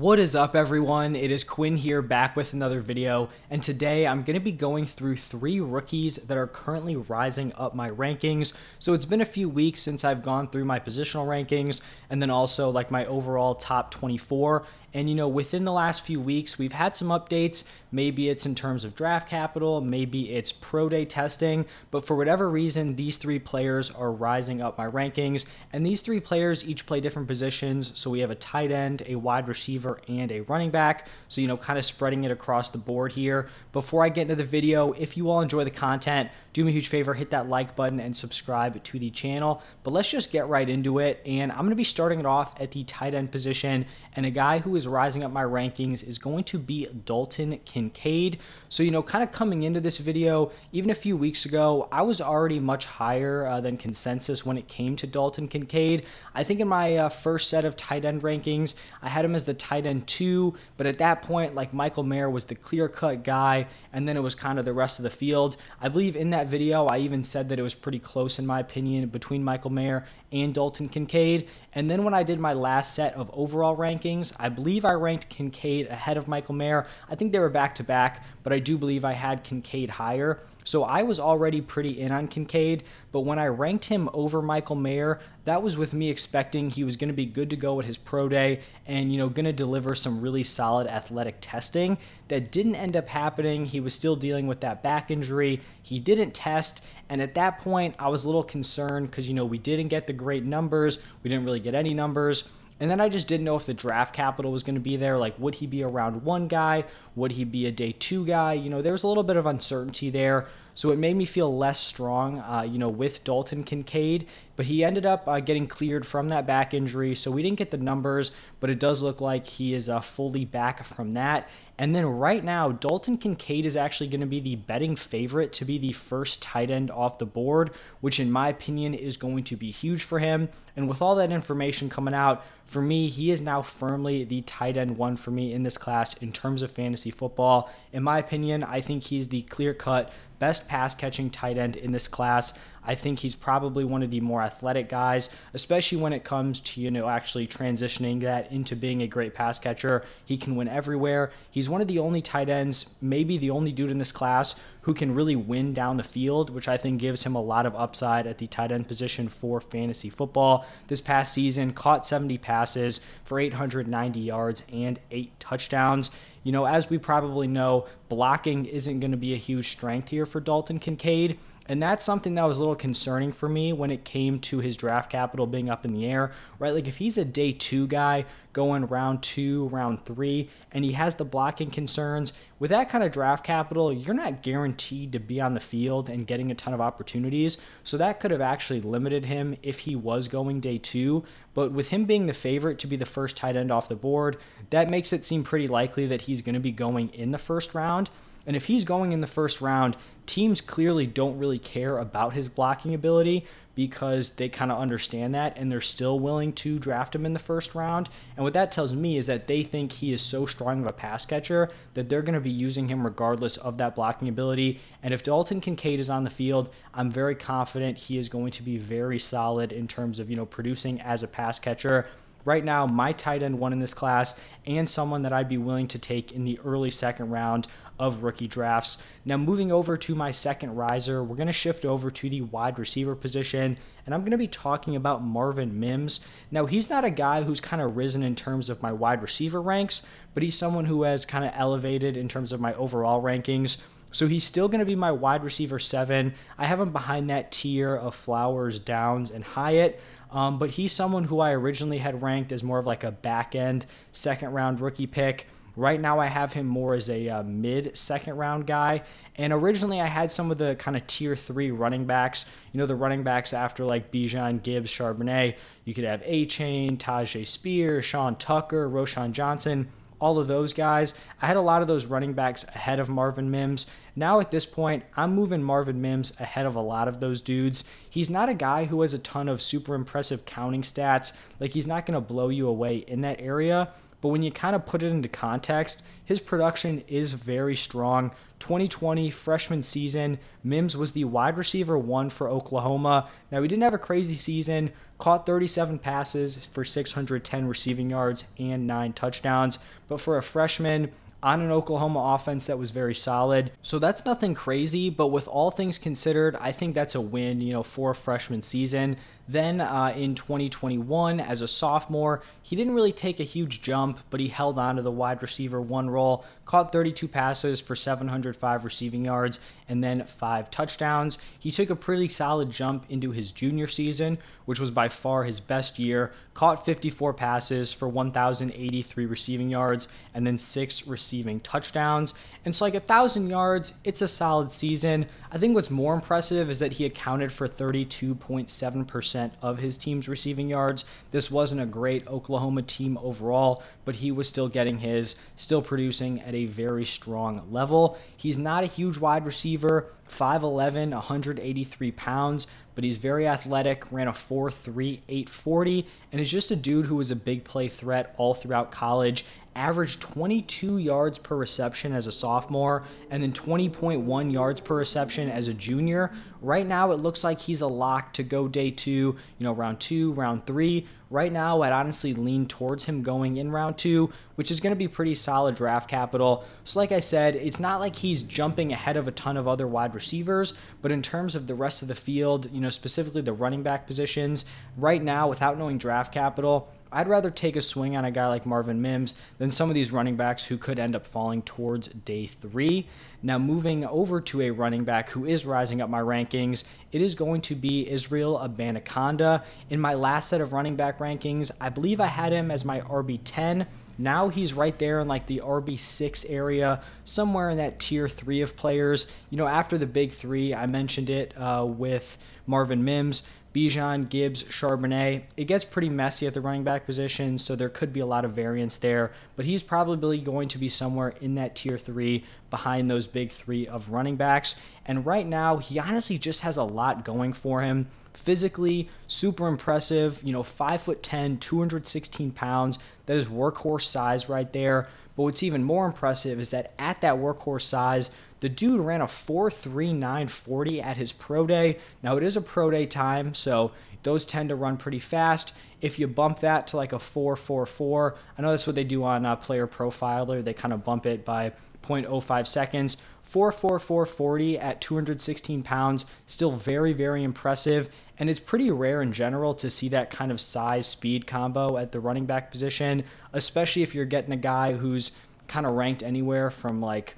What is up, everyone? It is Quinn here, back with another video, and today I'm going to be going through three rookies that are currently rising up my rankings. So it's been a few weeks since I've gone through my positional rankings, and then also like my overall top 24. And you know, within the last few weeks, we've had some updates. Maybe it's in terms of draft capital, maybe it's pro day testing, but for whatever reason, these three players are rising up my rankings. And these three players each play different positions. So we have a tight end, a wide receiver, and a running back. So, you know, kind of spreading it across the board here. Before I get into the video, if you all enjoy the content, do me a huge favor, hit that like button and subscribe to the channel. But let's just get right into it. And I'm going to be starting it off at the tight end position. And a guy who is rising up my rankings is going to be Dalton Kincaid. So, you know, kind of coming into this video, even a few weeks ago, I was already much higher uh, than consensus when it came to Dalton Kincaid. I think in my uh, first set of tight end rankings, I had him as the tight end two, but at that point, like Michael Mayer was the clear cut guy, and then it was kind of the rest of the field. I believe in that video, I even said that it was pretty close, in my opinion, between Michael Mayer and Dalton Kincaid. And then when I did my last set of overall rankings, I believe I ranked Kincaid ahead of Michael Mayer. I think they were back to back, but I do believe I had Kincaid higher. So I was already pretty in on Kincaid, but when I ranked him over Michael Mayer, that was with me expecting he was going to be good to go at his pro day and you know going to deliver some really solid athletic testing. That didn't end up happening. He was still dealing with that back injury. He didn't test, and at that point, I was a little concerned because you know we didn't get the great numbers. We didn't really get any numbers. And then I just didn't know if the draft capital was going to be there. Like, would he be a round one guy? Would he be a day two guy? You know, there was a little bit of uncertainty there. So it made me feel less strong, uh, you know, with Dalton Kincaid. But he ended up uh, getting cleared from that back injury. So we didn't get the numbers, but it does look like he is uh, fully back from that. And then right now, Dalton Kincaid is actually going to be the betting favorite to be the first tight end off the board, which in my opinion is going to be huge for him. And with all that information coming out, for me, he is now firmly the tight end one for me in this class in terms of fantasy football. In my opinion, I think he's the clear cut best pass catching tight end in this class. I think he's probably one of the more athletic guys, especially when it comes to, you know, actually transitioning that into being a great pass catcher. He can win everywhere. He's one of the only tight ends, maybe the only dude in this class who can really win down the field, which I think gives him a lot of upside at the tight end position for fantasy football. This past season, caught 70 passes for 890 yards and eight touchdowns. You know, as we probably know, blocking isn't going to be a huge strength here for Dalton Kincaid. And that's something that was a little concerning for me when it came to his draft capital being up in the air, right? Like if he's a day two guy going round two, round three, and he has the blocking concerns, with that kind of draft capital, you're not guaranteed to be on the field and getting a ton of opportunities. So that could have actually limited him if he was going day two. But with him being the favorite to be the first tight end off the board, that makes it seem pretty likely that he's going to be going in the first round. And if he's going in the first round, teams clearly don't really care about his blocking ability because they kind of understand that and they're still willing to draft him in the first round. And what that tells me is that they think he is so strong of a pass catcher that they're going to be using him regardless of that blocking ability. And if Dalton Kincaid is on the field, I'm very confident he is going to be very solid in terms of, you know, producing as a pass catcher right now my tight end one in this class and someone that I'd be willing to take in the early second round of rookie drafts. Now, moving over to my second riser, we're going to shift over to the wide receiver position, and I'm going to be talking about Marvin Mims. Now, he's not a guy who's kind of risen in terms of my wide receiver ranks, but he's someone who has kind of elevated in terms of my overall rankings. So he's still going to be my wide receiver seven. I have him behind that tier of Flowers, Downs, and Hyatt. Um, but he's someone who I originally had ranked as more of like a back end second round rookie pick. Right now, I have him more as a uh, mid second round guy. And originally, I had some of the kind of tier three running backs. You know, the running backs after like Bijan, Gibbs, Charbonnet. You could have Achane, Tyjae Spears, Sean Tucker, Roschon Johnson all of those guys. I had a lot of those running backs ahead of Marvin Mims. Now at this point, I'm moving Marvin Mims ahead of a lot of those dudes. He's not a guy who has a ton of super impressive counting stats. Like he's not going to blow you away in that area, but when you kind of put it into context, his production is very strong. 2020 freshman season, Mims was the wide receiver one for Oklahoma. Now, he didn't have a crazy season, caught 37 passes for 610 receiving yards and nine touchdowns, but for a freshman, on an Oklahoma offense that was very solid. So that's nothing crazy, but with all things considered, I think that's a win, you know, for a freshman season. Then uh, in 2021, as a sophomore, he didn't really take a huge jump, but he held on to the wide receiver one role, caught 32 passes for 705 receiving yards, and then five touchdowns. He took a pretty solid jump into his junior season, which was by far his best year, caught 54 passes for 1,083 receiving yards, and then six receiving touchdowns. And so, like a thousand yards, it's a solid season. I think what's more impressive is that he accounted for 32.7% of his team's receiving yards. This wasn't a great Oklahoma team overall, but he was still getting his, still producing at a very strong level. He's not a huge wide receiver, 5'11, 183 pounds, but he's very athletic, ran a 4.3, 840, and is just a dude who was a big play threat all throughout college averaged 22 yards per reception as a sophomore and then 20.1 yards per reception as a junior. Right now, it looks like he's a lock to go day two, you know, round two, round three. Right now, I'd honestly lean towards him going in round two, which is going to be pretty solid draft capital. So, like I said, it's not like he's jumping ahead of a ton of other wide receivers, but in terms of the rest of the field, you know, specifically the running back positions, right now, without knowing draft capital, I'd rather take a swing on a guy like Marvin Mims than some of these running backs who could end up falling towards day three. Now, moving over to a running back who is rising up my rankings, it is going to be Israel Abanikanda. In my last set of running back rankings, I believe I had him as my RB10. Now he's right there in like the RB6 area, somewhere in that tier three of players. You know, after the big three, I mentioned it uh, with Marvin Mims. Bijan, Gibbs, Charbonnet. It gets pretty messy at the running back position, so there could be a lot of variance there, but he's probably going to be somewhere in that tier three behind those big three of running backs. And right now, he honestly just has a lot going for him. Physically, super impressive. You know, 5'10, 216 pounds. That is workhorse size right there. But what's even more impressive is that at that workhorse size, the dude ran a 4.3940 at his pro day. Now, it is a pro day time, so those tend to run pretty fast. If you bump that to like a 4.44, I know that's what they do on uh, Player Profiler. They kind of bump it by 0.05 seconds. 44440 at 216 pounds, still very, very impressive. And it's pretty rare in general to see that kind of size speed combo at the running back position, especially if you're getting a guy who's kind of ranked anywhere from like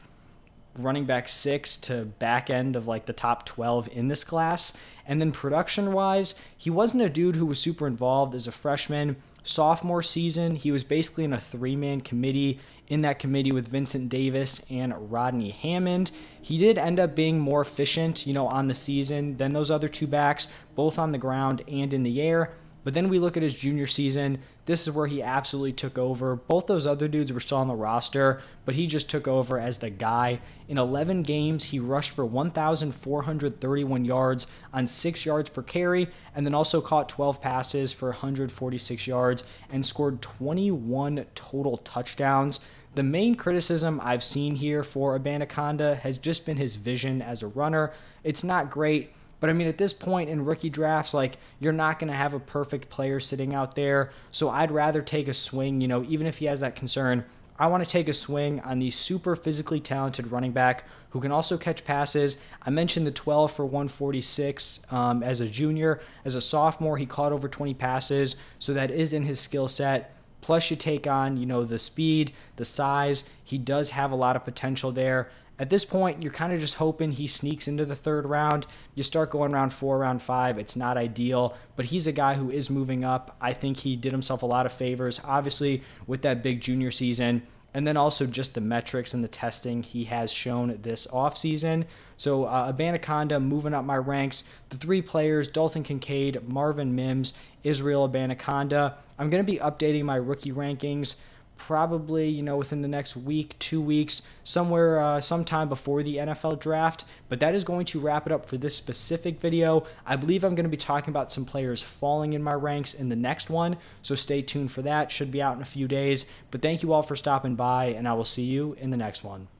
running back six to back end of like the top 12 in this class. And then production wise, he wasn't a dude who was super involved as a freshman. Sophomore season, he was basically in a three man committee. In that committee with Vincent Davis and Rodney Hammond. He did end up being more efficient, you know, on the season than those other two backs, both on the ground and in the air. But then we look at his junior season. This is where he absolutely took over. Both those other dudes were still on the roster, but he just took over as the guy. In 11 games, he rushed for 1,431 yards on 6 yards per carry, and then also caught 12 passes for 146 yards and scored 21 total touchdowns. The main criticism I've seen here for Abanikanda has just been his vision as a runner. It's not great but I mean, at this point in rookie drafts, like you're not going to have a perfect player sitting out there. So I'd rather take a swing, you know, even if he has that concern. I want to take a swing on the super physically talented running back who can also catch passes. I mentioned the 12 for 146 um, as a junior. As a sophomore, he caught over 20 passes, so that is in his skill set. Plus, you take on, you know, the speed, the size. He does have a lot of potential there. At this point, you're kind of just hoping he sneaks into the third round. You start going round four, round five. It's not ideal, but he's a guy who is moving up. I think he did himself a lot of favors, obviously, with that big junior season. And then also just the metrics and the testing he has shown this offseason. So, uh, Abanikanda moving up my ranks. The three players Dalton Kincaid, Marvin Mims, Israel Abanikanda. I'm going to be updating my rookie rankings probably you know within the next week two weeks somewhere uh, sometime before the nfl draft. But that is going to wrap it up for this specific video. I believe i'm going to be talking about some players falling in my ranks in the next one. So stay tuned for that. Should be out in a few days. But thank you all for stopping by and i will see you in the next one